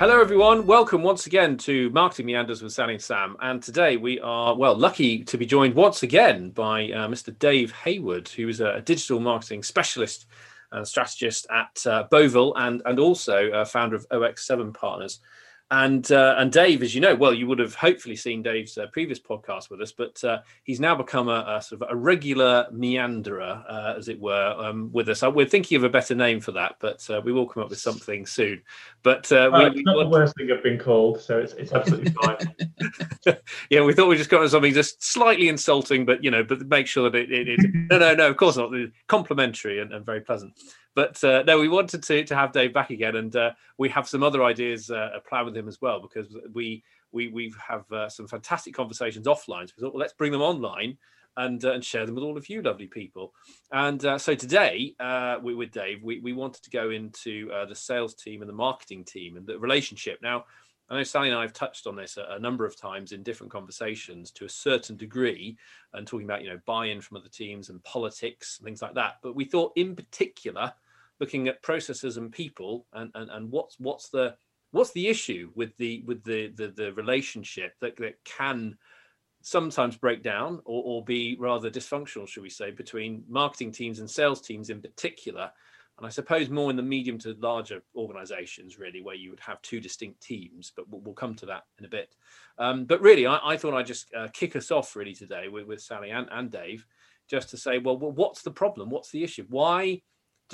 Hello, everyone. Welcome once again to Marketing Meanders with Sally and Sam. And today we are, well, lucky to be joined once again by uh, Mr. Dave Hayward, who is a digital marketing specialist and strategist at uh, Boville and, and also founder of OX7 Partners. And uh, and Dave, as you know, well, you would have hopefully seen Dave's uh, previous podcast with us, but uh, he's now become a, a, sort of a regular meanderer, uh, as it were, um, with us. Uh, we're thinking of a better name for that, but uh, we will come up with something soon. But we, it's not the worst thing I've been called, so it's, it's absolutely fine. yeah, we thought we just got something just slightly insulting, but you know, but make sure that it, it, it no, no, no, of course not, complimentary and, and very pleasant. But uh, no, we wanted to to have Dave back again, and uh, we have some other ideas uh, planned with him as well because we we we have uh, some fantastic conversations offline. So we thought, well, let's bring them online and uh, and share them with all of you lovely people. And uh, so today, uh, we, with Dave, we, we wanted to go into uh, the sales team and the marketing team and the relationship. Now, I know Sally and I have touched on this a, a, number of times in different conversations to a certain degree, and talking about you know buy-in from other teams and politics and things like that. But we thought, in particular, looking at processes and people and, and, and what's what's the what's the issue with the with the the, the relationship that, that can sometimes break down or, or be rather dysfunctional should we say between marketing teams and sales teams in particular? And i suppose more in the medium to larger organizations really where you would have two distinct teams but we'll, we'll come to that in a bit. Um, but really I, I, thought i'd just uh, kick us off really today with, with sally and, and dave just to say well, well what's the problem? What's the issue? Why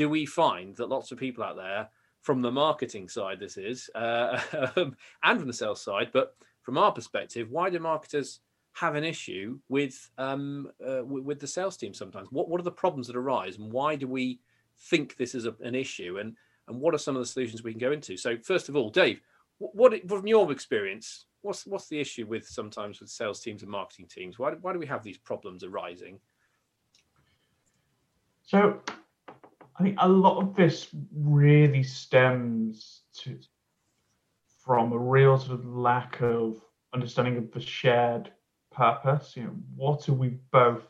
do we find that lots of people out there from the marketing side this is uh, and from the sales side but from our perspective why do marketers have an issue with um, uh, with the sales team sometimes? What what are the problems that arise and why do we think this is a, an issue and and what are some of the solutions we can go into? So first of all dave what, what from your experience what's what's the issue with sometimes with sales teams and marketing teams? Why, why do we have these problems arising? So I think a lot of this really stems to from a real sort of lack of understanding of the shared purpose. You know, what are we both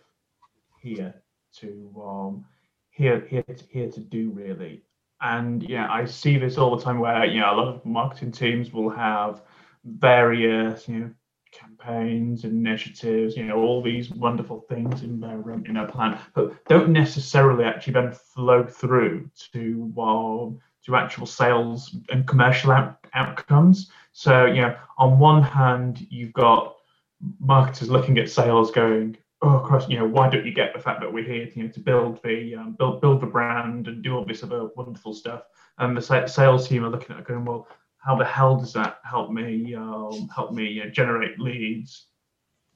here to um, here here to, here to do really? And yeah, I see this all the time where you know a lot of marketing teams will have various you know campaigns, initiatives, you know, all these wonderful things in their um, in their plan, but don't necessarily actually then flow through to um, to actual sales and commercial out- outcomes. So, you know, on one hand, you've got marketers looking at sales, going, "Oh, cross, you know, why don't you get the fact that we're here, to, you know, to build the um, build build the brand and do all this other wonderful stuff?" And the sales team are looking at it going, "Well." How the hell does that help me um, help me uh, generate leads,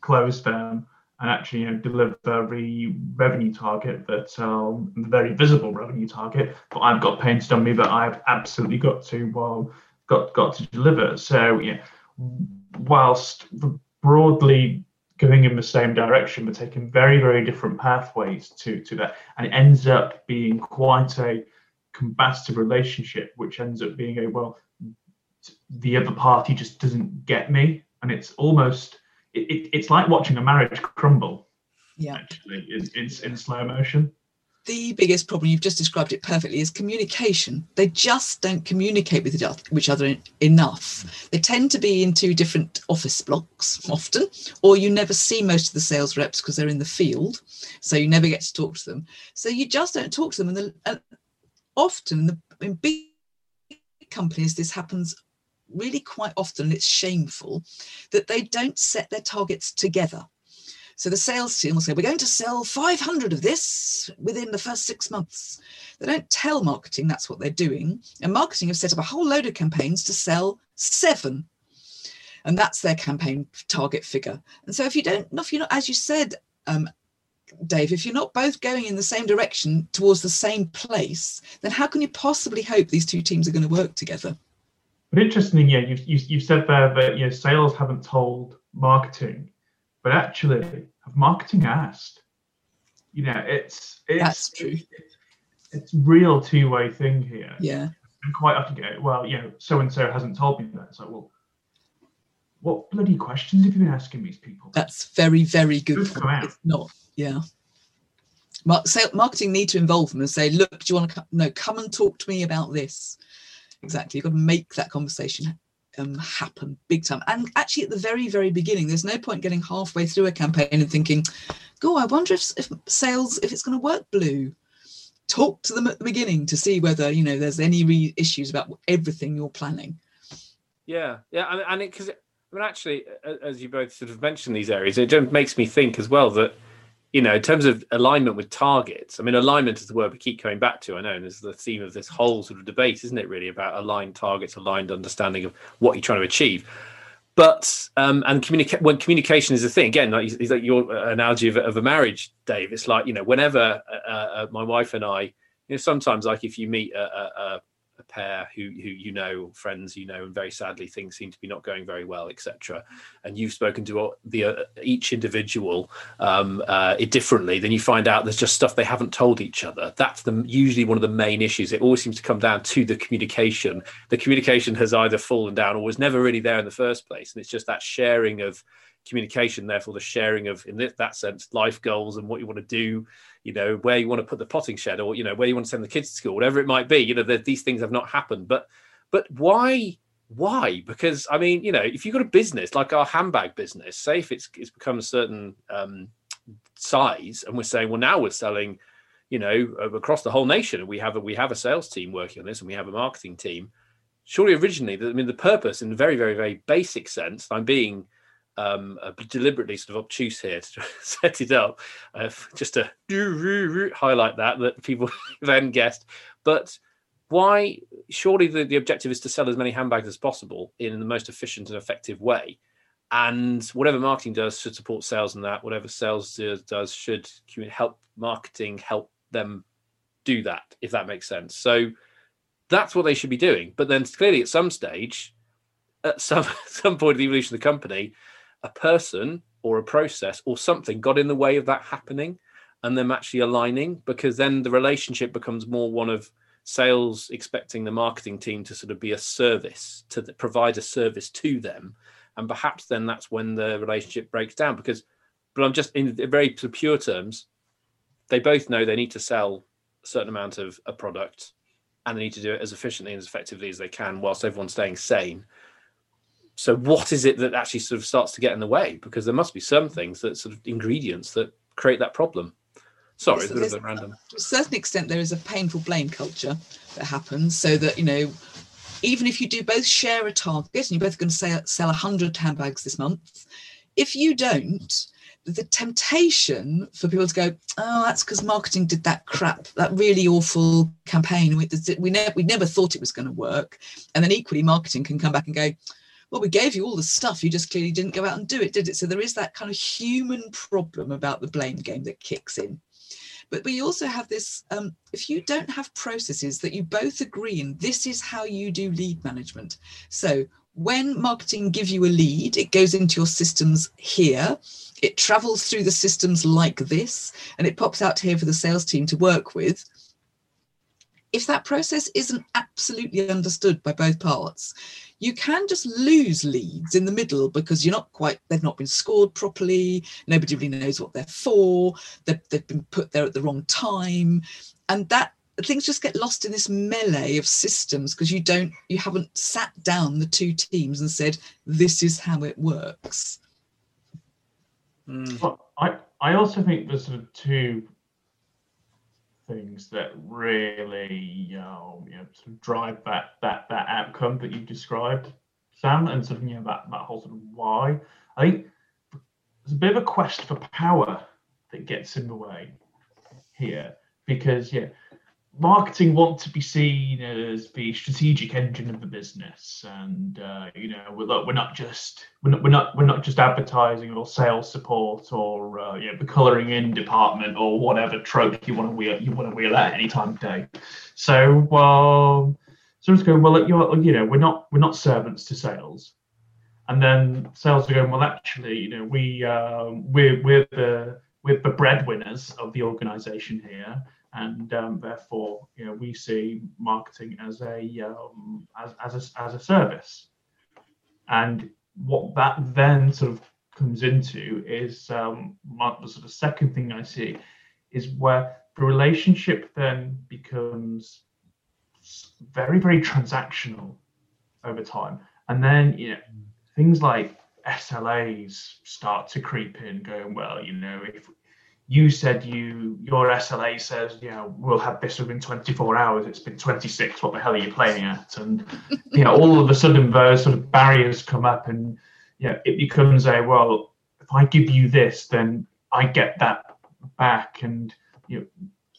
close them, and actually you know, deliver the revenue target that um, the very visible revenue target that I've got painted on me that I've absolutely got to well, got got to deliver. So yeah, whilst broadly going in the same direction, but taking very very different pathways to to that, and it ends up being quite a combative relationship, which ends up being a well the other party just doesn't get me, and it's almost it, it, it's like watching a marriage crumble. Yeah, actually, in, in, in slow motion. The biggest problem you've just described it perfectly is communication. They just don't communicate with each other enough. They tend to be in two different office blocks often, or you never see most of the sales reps because they're in the field, so you never get to talk to them. So you just don't talk to them, and the, uh, often the, in big companies this happens really quite often it's shameful that they don't set their targets together. So the sales team will say, We're going to sell 500 of this within the first six months. They don't tell marketing that's what they're doing. And marketing have set up a whole load of campaigns to sell seven. And that's their campaign target figure. And so if you don't, if you're not, as you said, um, Dave, if you're not both going in the same direction towards the same place, then how can you possibly hope these two teams are going to work together? But interestingly, yeah, you've, you, you've said there that you know, sales haven't told marketing, but actually, have marketing asked? You know, it's it's That's true. It's, it's real two way thing here. Yeah. And quite often go, well, you know, so and so hasn't told me that. It's like, well, what bloody questions have you been asking these people? That's very, very good. It's not, yeah. Marketing need to involve them and say, look, do you want to come? No, come and talk to me about this exactly. You've got to make that conversation um, happen big time. And actually, at the very, very beginning, there's no point getting halfway through a campaign and thinking, "Go, I wonder if, if sales, if it's going to work blue." Talk to them at the beginning to see whether you know there's any re- issues about everything you're planning. Yeah, yeah, and, and it because I mean, actually, as you both sort of mentioned these areas, it makes me think as well that you know, in terms of alignment with targets, I mean, alignment is the word we keep coming back to. I know, and it's the theme of this whole sort of debate, isn't it? Really about aligned targets, aligned understanding of what you're trying to achieve. But um, and communicate when communication is a thing again, like, is like your analogy of, of, a marriage, Dave. It's like you know, whenever uh, uh, my wife and I, you know, sometimes like if you meet a, a pair who who you know friends you know and very sadly things seem to be not going very well etc and you've spoken to the uh, each individual um, uh, differently then you find out there's just stuff they haven't told each other. That's the usually one of the main issues. It always seems to come down to the communication. The communication has either fallen down or was never really there in the first place. And it's just that sharing of communication therefore the sharing of in that sense life goals and what you want to do you know where you want to put the potting shed or you know where you want to send the kids to school whatever it might be you know these things have not happened. But but why why? Because i mean you know if you've got a business like our handbag business say if it's it's become a certain um, size and we're saying well now we're selling you know across the whole nation we have a we have a sales team working on this and we have a marketing team surely originally i mean the purpose in a very very very basic sense i'm being um, uh, deliberately sort of obtuse here to set it up, uh, just to highlight that that people then guessed. But why? Surely the, the objective is to sell as many handbags as possible in the most efficient and effective way. And whatever marketing does should support sales in that. Whatever sales does should help marketing help them do that, if that makes sense. So that's what they should be doing. But then clearly, at some stage, at some some point of the evolution of the company, a person or a process or something got in the way of that happening and them actually aligning because then the relationship becomes more one of sales expecting the marketing team to sort of be a service to the, provide a service to them. And perhaps then that's when the relationship breaks down because but i'm just in very pure terms they both know they need to sell a certain amount of a product and they need to do it as efficiently and as effectively as they can whilst everyone's staying sane so what is it that actually sort of starts to get in the way because there must be some things that sort of ingredients that create that problem sorry so a bit random to a certain extent there is a painful blame culture that happens so that you know even if you do both share a target and you're both going to sell, sell 100 handbags this month if you don't the temptation for people to go, oh, that's because marketing did that crap, that really awful campaign. We, we, never, we never thought it was going to work. And then equally, marketing can come back and go, well, we gave you all the stuff, you just clearly didn't go out and do it, did it? So there is that kind of human problem about the blame game that kicks in. But we also have this um, if you don't have processes that you both agree in, this is how you do lead management. So when marketing give you a lead, it goes into your systems here. It travels through the systems like this, and it pops out here for the sales team to work with. If that process isn't absolutely understood by both parts, you can just lose leads in the middle because you're not quite they've not been scored properly nobody really knows what they're for they've, they've been put there at the wrong time and that things just get lost in this melee of systems because you don't you haven't sat down the two teams and said this is how it works mm. well, i i also think there's sort of two things that really um, you know, sort of drive that that that outcome that you've described, Sam, and sort of you know that that whole sort of why. I think there's a bit of a quest for power that gets in the way here because yeah, marketing want to be seen as the strategic engine of the business. And uh, you know we're, look, we're not just we're not, we're not we're not just advertising or sales support or uh, you know, the coloring in department or whatever trope you want to wheel you want to wheel at any time of day. So um so it's going well you're you know we're not we're not servants to sales. And then sales are going well actually you know we um, we're we're the we're the breadwinners of the organization here and um, therefore, you know, we see marketing as a um, as as a, as a service. And what that then sort of comes into is um, the sort of second thing I see is where the relationship then becomes very very transactional over time And then you know things like SLAs start to creep in, going well. You know, if you said you your SLA says you know we'll have this within 24 hours, it's been 26. What the hell are you playing at? And you know, all of a sudden those sort of barriers come up, and you know, it becomes a well. If I give you this, then I get that back, and you know,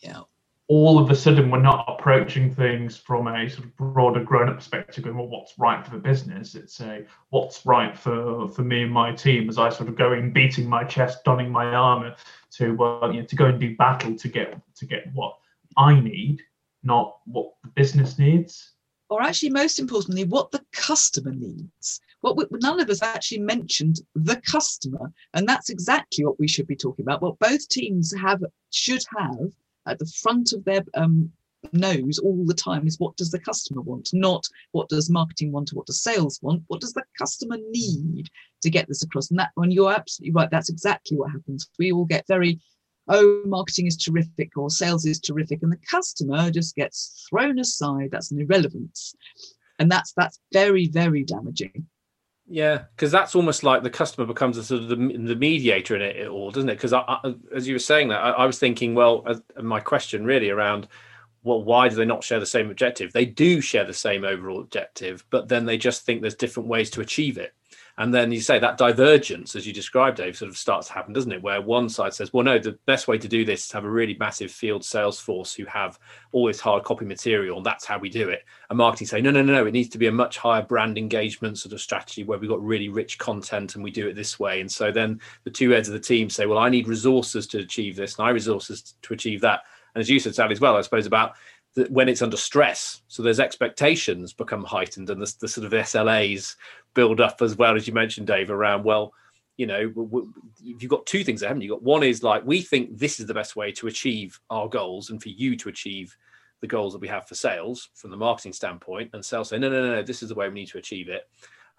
Yeah. All of a sudden we're not approaching things from a sort of broader grown-up perspective going well what's right for the business. It's a what's right for for me and my team as i sort of go in beating my chest donning my armor to well you know to go and do battle to get to get what i need not what the business needs. Or actually most importantly what the customer needs. What we, none of us actually mentioned the customer and that's exactly what we should be talking about. What both teams have should have at the front of their um, nose all the time is what does the customer want? Not what does marketing want or what does sales want what does the customer need to get this across? And that when you're absolutely right that's exactly what happens. We all get very oh marketing is terrific or sales is terrific and the customer just gets thrown aside. That's an irrelevance. And that's that's very very damaging Yeah, because that's almost like the customer becomes a sort of the, the mediator in it, it all, doesn't it? Because as you were saying that, I, I was thinking, well, my question really around, well, why do they not share the same objective? They do share the same overall objective, but then they just think there's different ways to achieve it. And then you say that divergence, as you described, Dave, sort of starts to happen, doesn't it? Where one side says, well, no, the best way to do this is to have a really massive field sales force who have all this hard copy material. And that's how we do it. And marketing say, no, no, no, no, it needs to be a much higher brand engagement sort of strategy where we've got really rich content and we do it this way. And so then the two heads of the team say, well, I need resources to achieve this and I resources to achieve that. And as you said, Sally, as well, I suppose about the, when it's under stress. So there's expectations become heightened and the, the sort of SLAs build up as well, as you mentioned, Dave, around, well, you know, w- you've got two things haven't you? You've got one is like, we think this is the best way to achieve our goals and for you to achieve the goals that we have for sales from the marketing standpoint. And sales say, no, no, no, no, this is the way we need to achieve it.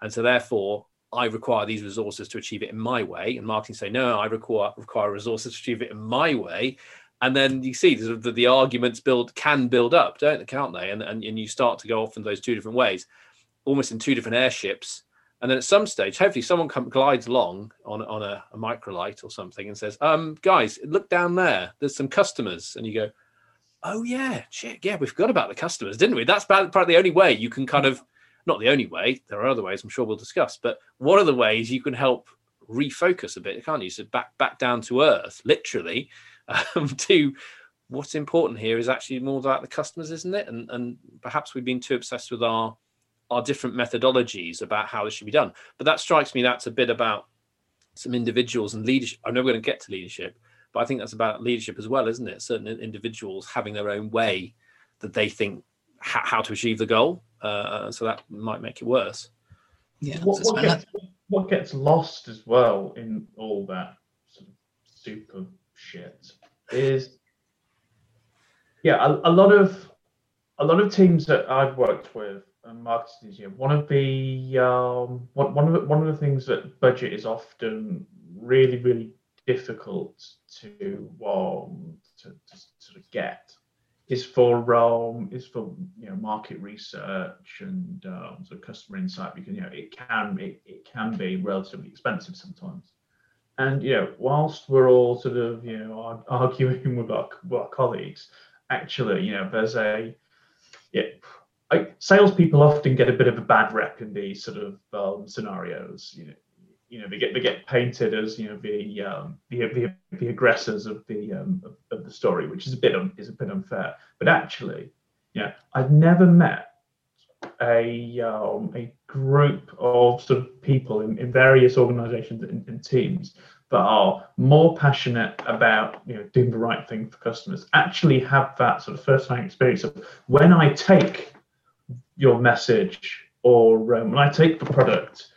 And so therefore, I require these resources to achieve it in my way. And marketing say, no, I require require resources to achieve it in my way. And then you see the, the, the arguments build can build up, don't they? Can't they? And, and and you start to go off in those two different ways, almost in two different airships. And then at some stage, hopefully, someone come, glides along on on a, a microlight or something and says, "Um, guys, look down there. There's some customers." And you go, "Oh yeah, shit, yeah, we forgot about the customers, didn't we?" That's about probably the only way you can kind of, not the only way. There are other ways, I'm sure we'll discuss, but one of the ways you can help refocus a bit, can't you? So back back down to earth, literally, um, to what's important here is actually more about the customers, isn't it? And and perhaps we've been too obsessed with our our different methodologies about how this should be done. But that strikes me that's a bit about some individuals and leadership. I'm never going to get to leadership, but I think that's about leadership as well, isn't it? Certain individuals having their own way that they think ha- how to achieve the goal. Uh, so that might make it worse. yeah what, what, gets, what gets lost as well in all that sort of super shit is yeah a, a lot of a lot of teams that I've worked with and marketing yeah, one of the um, one, one of the, one of the things that budget is often really really difficult to um to, to sort of get is for um is for you know market research and um, sort of customer insight because you know it can it, it can be relatively expensive sometimes and you know whilst we're all sort of you know arguing with our, with our colleagues actually you know there's a yeah I, salespeople often get a bit of a bad rep in these sort of um, scenarios you know you know they get they get painted as you know the um, the, the the aggressors of the um, of, of the story, which is a bit un, is a bit unfair. But actually, yeah, I've never met a um, a group of sort of people in, in various organisations and, and teams that are more passionate about you know doing the right thing for customers. Actually, have that sort of first-hand experience of when I take your message or um, when I take the product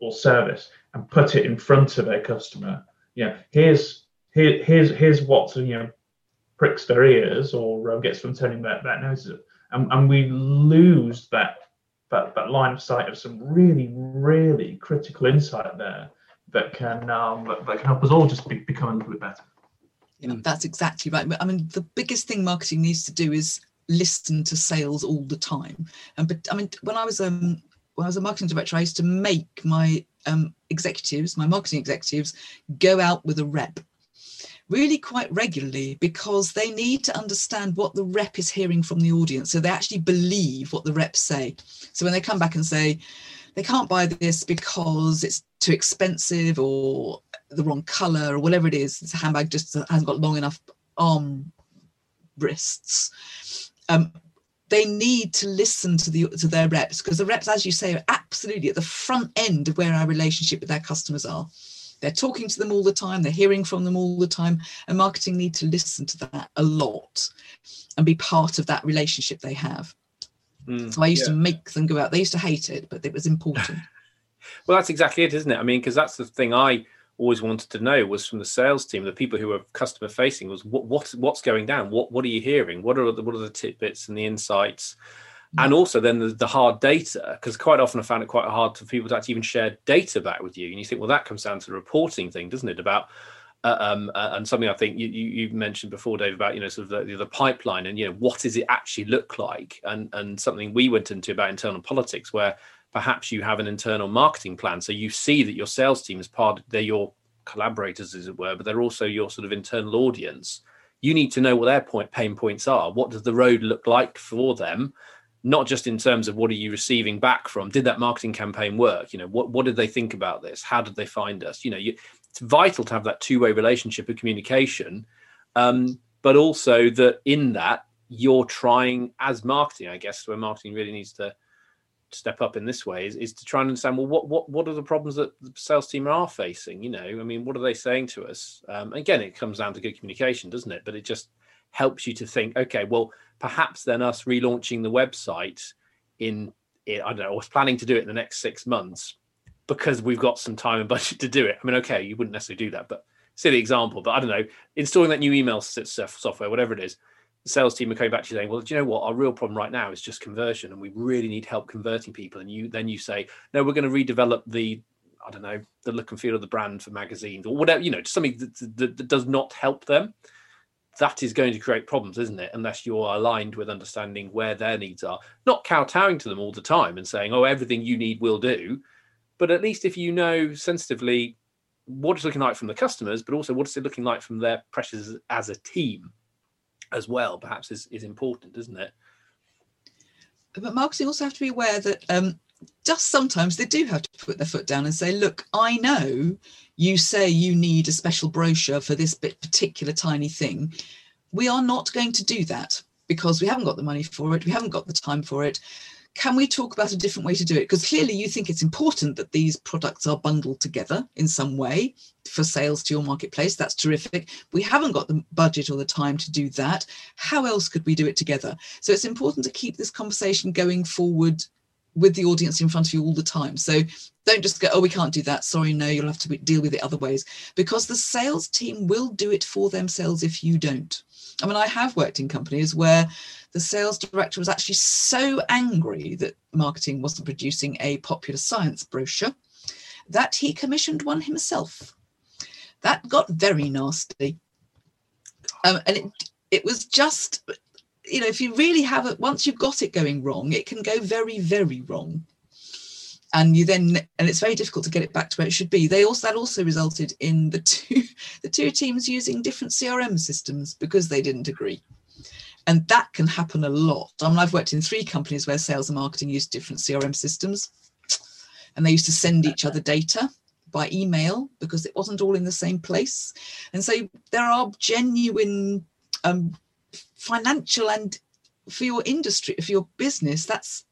or service and put it in front of a customer. Yeah, here's here, here's here's what you know pricks their ears or uh, gets them turning their, their noses and, and we lose that that that line of sight of some really really critical insight there that can um, that, that can help us all just be, become a little bit better. know, that's exactly right. I mean, the biggest thing marketing needs to do is listen to sales all the time. And but I mean, when I was um, when I was a marketing director, I used to make my um, executives, my marketing executives, go out with a rep really quite regularly because they need to understand what the rep is hearing from the audience. So they actually believe what the reps say. So when they come back and say, they can't buy this because it's too expensive or the wrong color or whatever it is, a handbag just hasn't got long enough arm wrists. Um, they need to listen to the to their reps because the reps, as you say, are absolutely at the front end of where our relationship with their customers are. They're talking to them all the time, they're hearing from them all the time, and marketing need to listen to that a lot and be part of that relationship they have. Mm, so I used yeah. to make them go out. They used to hate it, but it was important. well, that's exactly it, isn't it? I mean, because that's the thing I always wanted to know was from the sales team, the people who were customer facing, was what, what what's going down? What what are you hearing? What are the, what are the tidbits and the insights? And also then the, the hard data, because quite often I found it quite hard for people to actually even share data back with you. And you think, well, that comes down to the reporting thing, doesn't it? About uh, um, uh, and something I think you, you, you, mentioned before, Dave, about you know sort of the, the pipeline and you know what does it actually look like, and and something we went into about internal politics, where perhaps you have an internal marketing plan, so you see that your sales team is part, they're your collaborators, as it were, but they're also your sort of internal audience. You need to know what their point pain points are. What does the road look like for them? Not just in terms of what are you receiving back from did that marketing campaign work? You know what, what did they think about this? How did they find us? You know you, it's vital to have that two-way relationship of communication um, but also that in that you're trying as marketing i guess where marketing really needs to step up in this way is, is to try and understand well what what what are the problems that the sales team are facing? You know i mean what are they saying to us? Um, again it comes down to good communication doesn't it? But it just helps you to think okay well perhaps then us relaunching the website in, in I don't know, I was planning to do it in the next six months because we've got some time and budget to do it. I mean, okay, you wouldn't necessarily do that, but silly example. But I don't know, installing that new email uh, software, whatever it is, the sales team are coming back to you saying, "Well, do you know what? Our real problem right now is just conversion, and we really need help converting people." And you then you say, "No, we're going to redevelop the." I don't know the look and feel of the brand for magazines or whatever you know, something that, that, that does not help them that is going to create problems, isn't it? Unless you're aligned with understanding where their needs are, not kowtowing to them all the time and saying, "Oh, everything you need will do," but at least if you know sensitively what it's looking like from the customers, but also what is it looking like from their pressures as a team, as well, perhaps is is important, isn't it? But marketing also have to be aware that um, just sometimes they do have to put their foot down and say, "Look, I know you say you need a special brochure for this bit particular tiny thing. We are not going to do that because we haven't got the money for it, we haven't got the time for it. Can we talk about a different way to do it? Because clearly you think it's important that these products are bundled together in some way for sales to your marketplace. That's terrific. We haven't got the budget or the time to do that. How else could we do it together? So it's important to keep this conversation going forward with the audience in front of you all the time. So don't just go, oh, we can't do that. Sorry, no, you'll have to deal with it other ways because the sales team will do it for themselves if you don't. I mean, I have worked in companies where the sales director was actually so angry that marketing wasn't producing a popular science brochure that he commissioned one himself. That got very nasty. Um, and it, it was just you know if you really have it once you've got it going wrong it can go very very wrong. And you then and it's very difficult to get it back to where it should be. They also that also resulted in the two the two teams using different crm systems because they didn't agree. And that can happen a lot. I mean i've worked in three companies where sales and marketing used different crm systems. And they used to send each other data by email because it wasn't all in the same place. And so there are genuine um, financial and for your industry, for your business, that's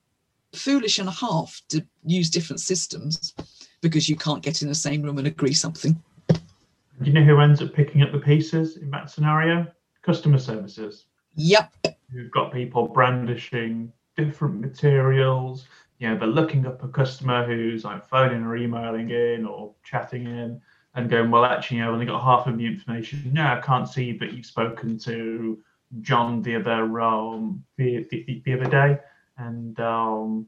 foolish and a half to use different systems because you can't get in the same room and agree something. Do you know who ends up picking up the pieces in that scenario? Customer services. Yep. You've got people brandishing different materials. You know, they're looking up a customer who's like phoning or emailing in or chatting in and going, well, actually, you know, I've only got half of the information. No, I can't see, but you've spoken to John the other um, the, the, the other day, and um,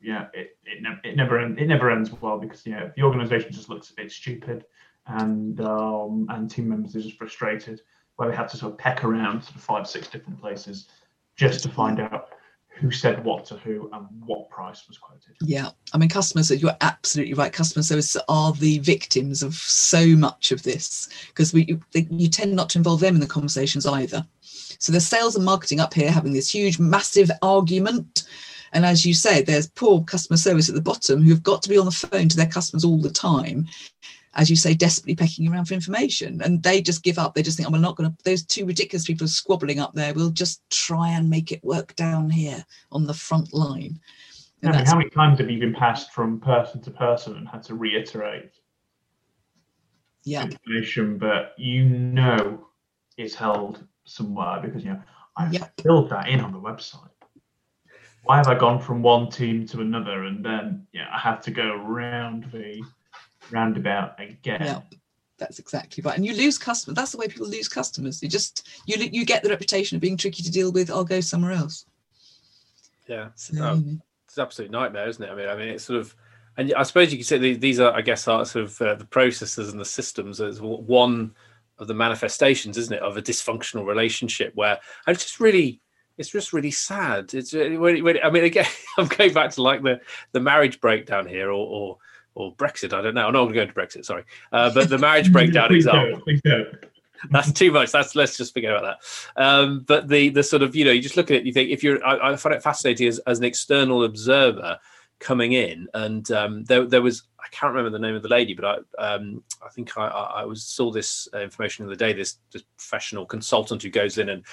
yeah, it it, ne- it never it never ends well because yeah the organisation just looks a bit stupid, and um, and team members are just frustrated where they have to sort of peck around sort of five six different places just to find out who said what to who and what price was quoted. Yeah, I mean, customers. You're absolutely right. Customer service are the victims of so much of this because we they, you tend not to involve them in the conversations either. So there's sales and marketing up here having this huge, massive argument. And as you say, there's poor customer service at the bottom who've got to be on the phone to their customers all the time as you say, desperately pecking around for information. And they just give up. They just think, oh, we're not going to, those two ridiculous people are squabbling up there, we'll just try and make it work down here on the front line. How many times have you been passed from person to person and had to reiterate yeah. information, but you know is held somewhere because, you know, I've Yep. filled that in on the website. Why have I gone from one team to another and then yeah, I have to go around the roundabout again? Yeah. That's exactly right. And you lose customers. That's the way people lose customers. You just, you, you get the reputation of being tricky to deal with. I'll go somewhere else. Yeah. So, Oh. it's an absolute nightmare, isn't it? I mean, I mean, it's sort of, and I suppose you could say these, these are, I guess, are sort of uh, the processes and the systems as one of the manifestations, isn't it, of a dysfunctional relationship where it's just really, it's just really sad. It's really, really, really- I mean, again, I'm going back to like the the marriage breakdown here, or or, or Brexit. I don't know. I'm not going to go into Brexit. Sorry, uh, but the marriage breakdown example Don't, please don't. that's too much. That's let's just forget about that. Um, but the the sort of you know you just look at it, you think if you're I, I find it fascinating as, as an external observer coming in, and um, there there was I can't remember the name of the lady, but I um, I think I, I was saw this uh, information the other day. This, this professional consultant who goes in and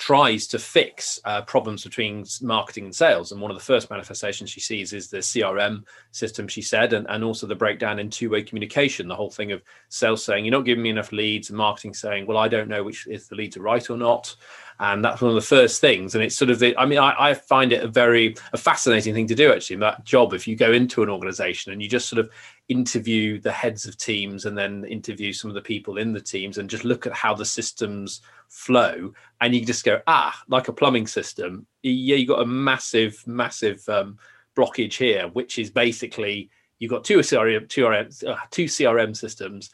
tries to fix uh, problems between marketing and sales. And one of the first manifestations she sees is the CRM system, she said, and, and also the breakdown in two way communication. The whole thing of sales saying, You're not giving me enough leads, and marketing saying, Well, I don't know which if the leads are right or not. And that's one of the first things. And it's sort of the, I mean, I, I find it a very a fascinating thing to do actually. That job, if you go into an organization and you just sort of interview the heads of teams and then interview some of the people in the teams and just look at how the systems flow. And you just go ah like a plumbing system. Yeah you got a massive massive um, blockage here which is basically you've got two crm two, uh, two crm systems.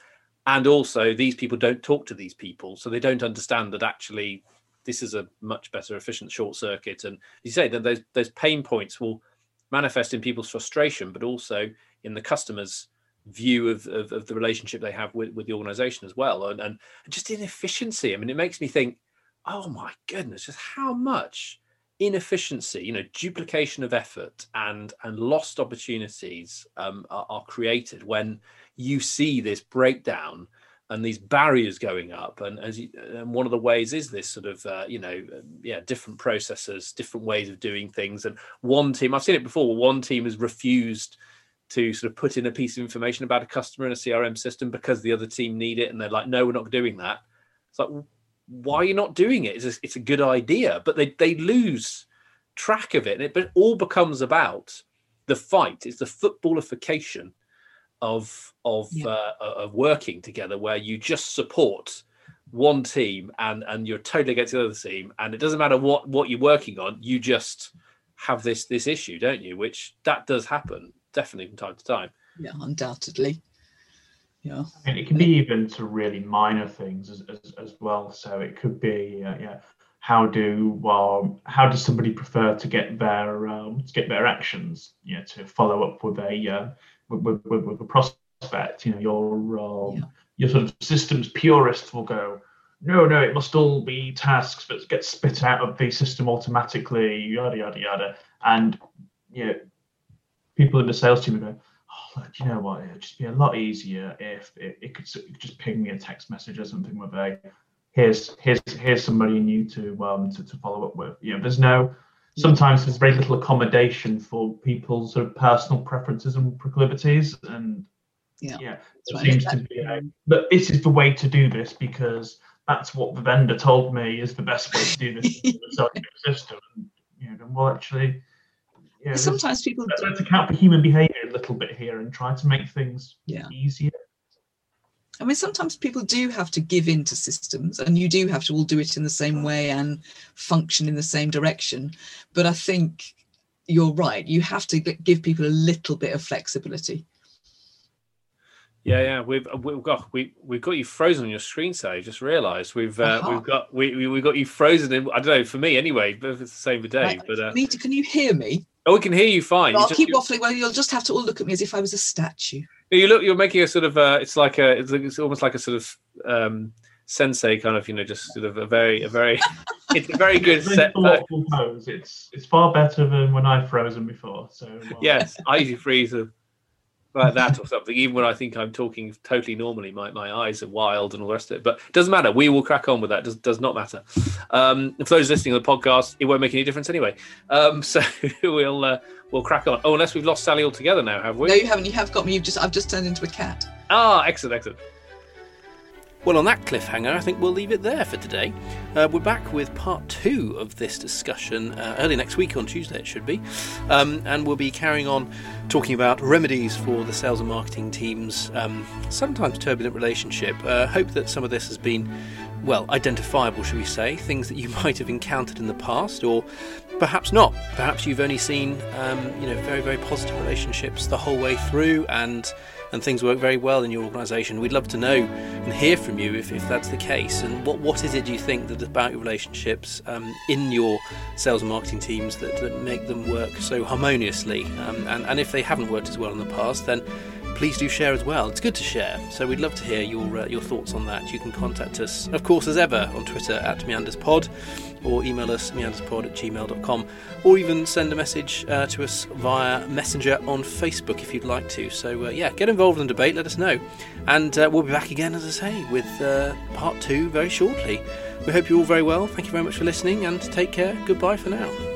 And also these people don't talk to these people so they don't understand that actually this is a much better efficient short circuit. And you say that those those pain points will manifest in people's frustration but also in the customers view of, of, of the relationship they have with, with the organization as well and, and just inefficiency. I mean it makes me think oh my goodness just how much inefficiency you know duplication of effort and and lost opportunities um, are, are created when you see this breakdown and these barriers going up. And as you, and one of the ways is this sort of uh, you know yeah different processes different ways of doing things. And one team i've seen it before one team has refused to sort of put in a piece of information about a customer in a crm system because the other team need it and they're like no we're not doing that. It's like why are you not doing it? It's a, it's a good idea but they they lose track of it and it but it all becomes about the fight. It's the footballification of of Yeah. uh, of working together where you just support one team and and you're totally against the other team and it doesn't matter what what you're working on you just have this this issue don't you? Which that does happen definitely from time to time yeah, undoubtedly. Yeah. I mean, it can be even to really minor things as, as, as well. So it could be, uh, yeah, how do well, how does somebody prefer to get their um, to get their actions? You know, to follow up with a uh, with, with, with a prospect. You know, your um, Yeah. your sort of systems purist will go, no, no, it must all be tasks that get spit out of the system automatically, yada yada yada, and you know, people in the sales team would go, oh, look, you know what? It'd just be a lot easier if it, it could it could just ping me a text message or something with a here's here's here's somebody new to um to, to follow up with. You know, there's no sometimes there's very little accommodation for people's sort of personal preferences and proclivities, and Yeah. yeah, right. seems to be a but this is the way to do this because that's what the vendor told me is the best way to do this in the selling system. And, you know, well, actually, yeah, Sometimes people let's, account for human behavior a little bit here and try to make things Yeah. easier. I mean, sometimes people do have to give in to systems, and you do have to all do it in the same way and function in the same direction. But I think you're right. You have to give people a little bit of flexibility. Yeah, yeah, we've we've got we we've got you frozen on your screen. Say, just realised we've uh, Uh-huh. we've got we we we got you frozen. In, I don't know for me anyway, but if it's the same for Dave. Right, But uh, Anita, can you hear me? oh, we can hear you fine. You I'll just- keep you- waffling. Well, you'll just have to all look at me as if I was a statue. You look, you're making a sort of, uh, it's like a, it's, it's almost like a sort of um, sensei kind of, you know, just sort of a very, a very, it's a very good It's set. very thoughtful pose. It's it's far better than when I've frozen before. So uh, yes, I usually freeze a, like that or something. Even when I think I'm talking totally normally, my, my eyes are wild and all the rest of it. But it doesn't matter. We will crack on with that. Does does not matter. Um, for those listening to the podcast, it won't make any difference anyway. Um, so we'll uh, we'll crack on. Oh, unless we've lost Sally altogether now, have we? No, you haven't. You have got me. You've just. I've just turned into a cat. Ah, excellent, excellent. Well, on that cliffhanger, I think we'll leave it there for today. Uh, we're back with part two of this discussion uh, early next week on Tuesday, it should be. Um, and we'll be carrying on talking about remedies for the sales and marketing team's um, sometimes turbulent relationship. Uh, hope that some of this has been, well, identifiable, should we say, things that you might have encountered in the past, or perhaps not. Perhaps you've only seen, um, you know, very, very positive relationships the whole way through and and things work very well in your organisation. We'd love to know and hear from you if, if that's the case. And what, what is it do you think that about your relationships um, in your sales and marketing teams that, that make them work so harmoniously? Um, and, and if they haven't worked as well in the past, then please do share as well. It's good to share. So we'd love to hear your uh, your thoughts on that. You can contact us, of course, as ever, on Twitter at meanderspod or email us meanderspod at gmail.com or even send a message uh, to us via Messenger on Facebook if you'd like to. So, uh, yeah, get involved in the debate, let us know. And uh, we'll be back again, as I say, with uh, part two very shortly. We hope you're all very well. Thank you very much for listening and take care. Goodbye for now.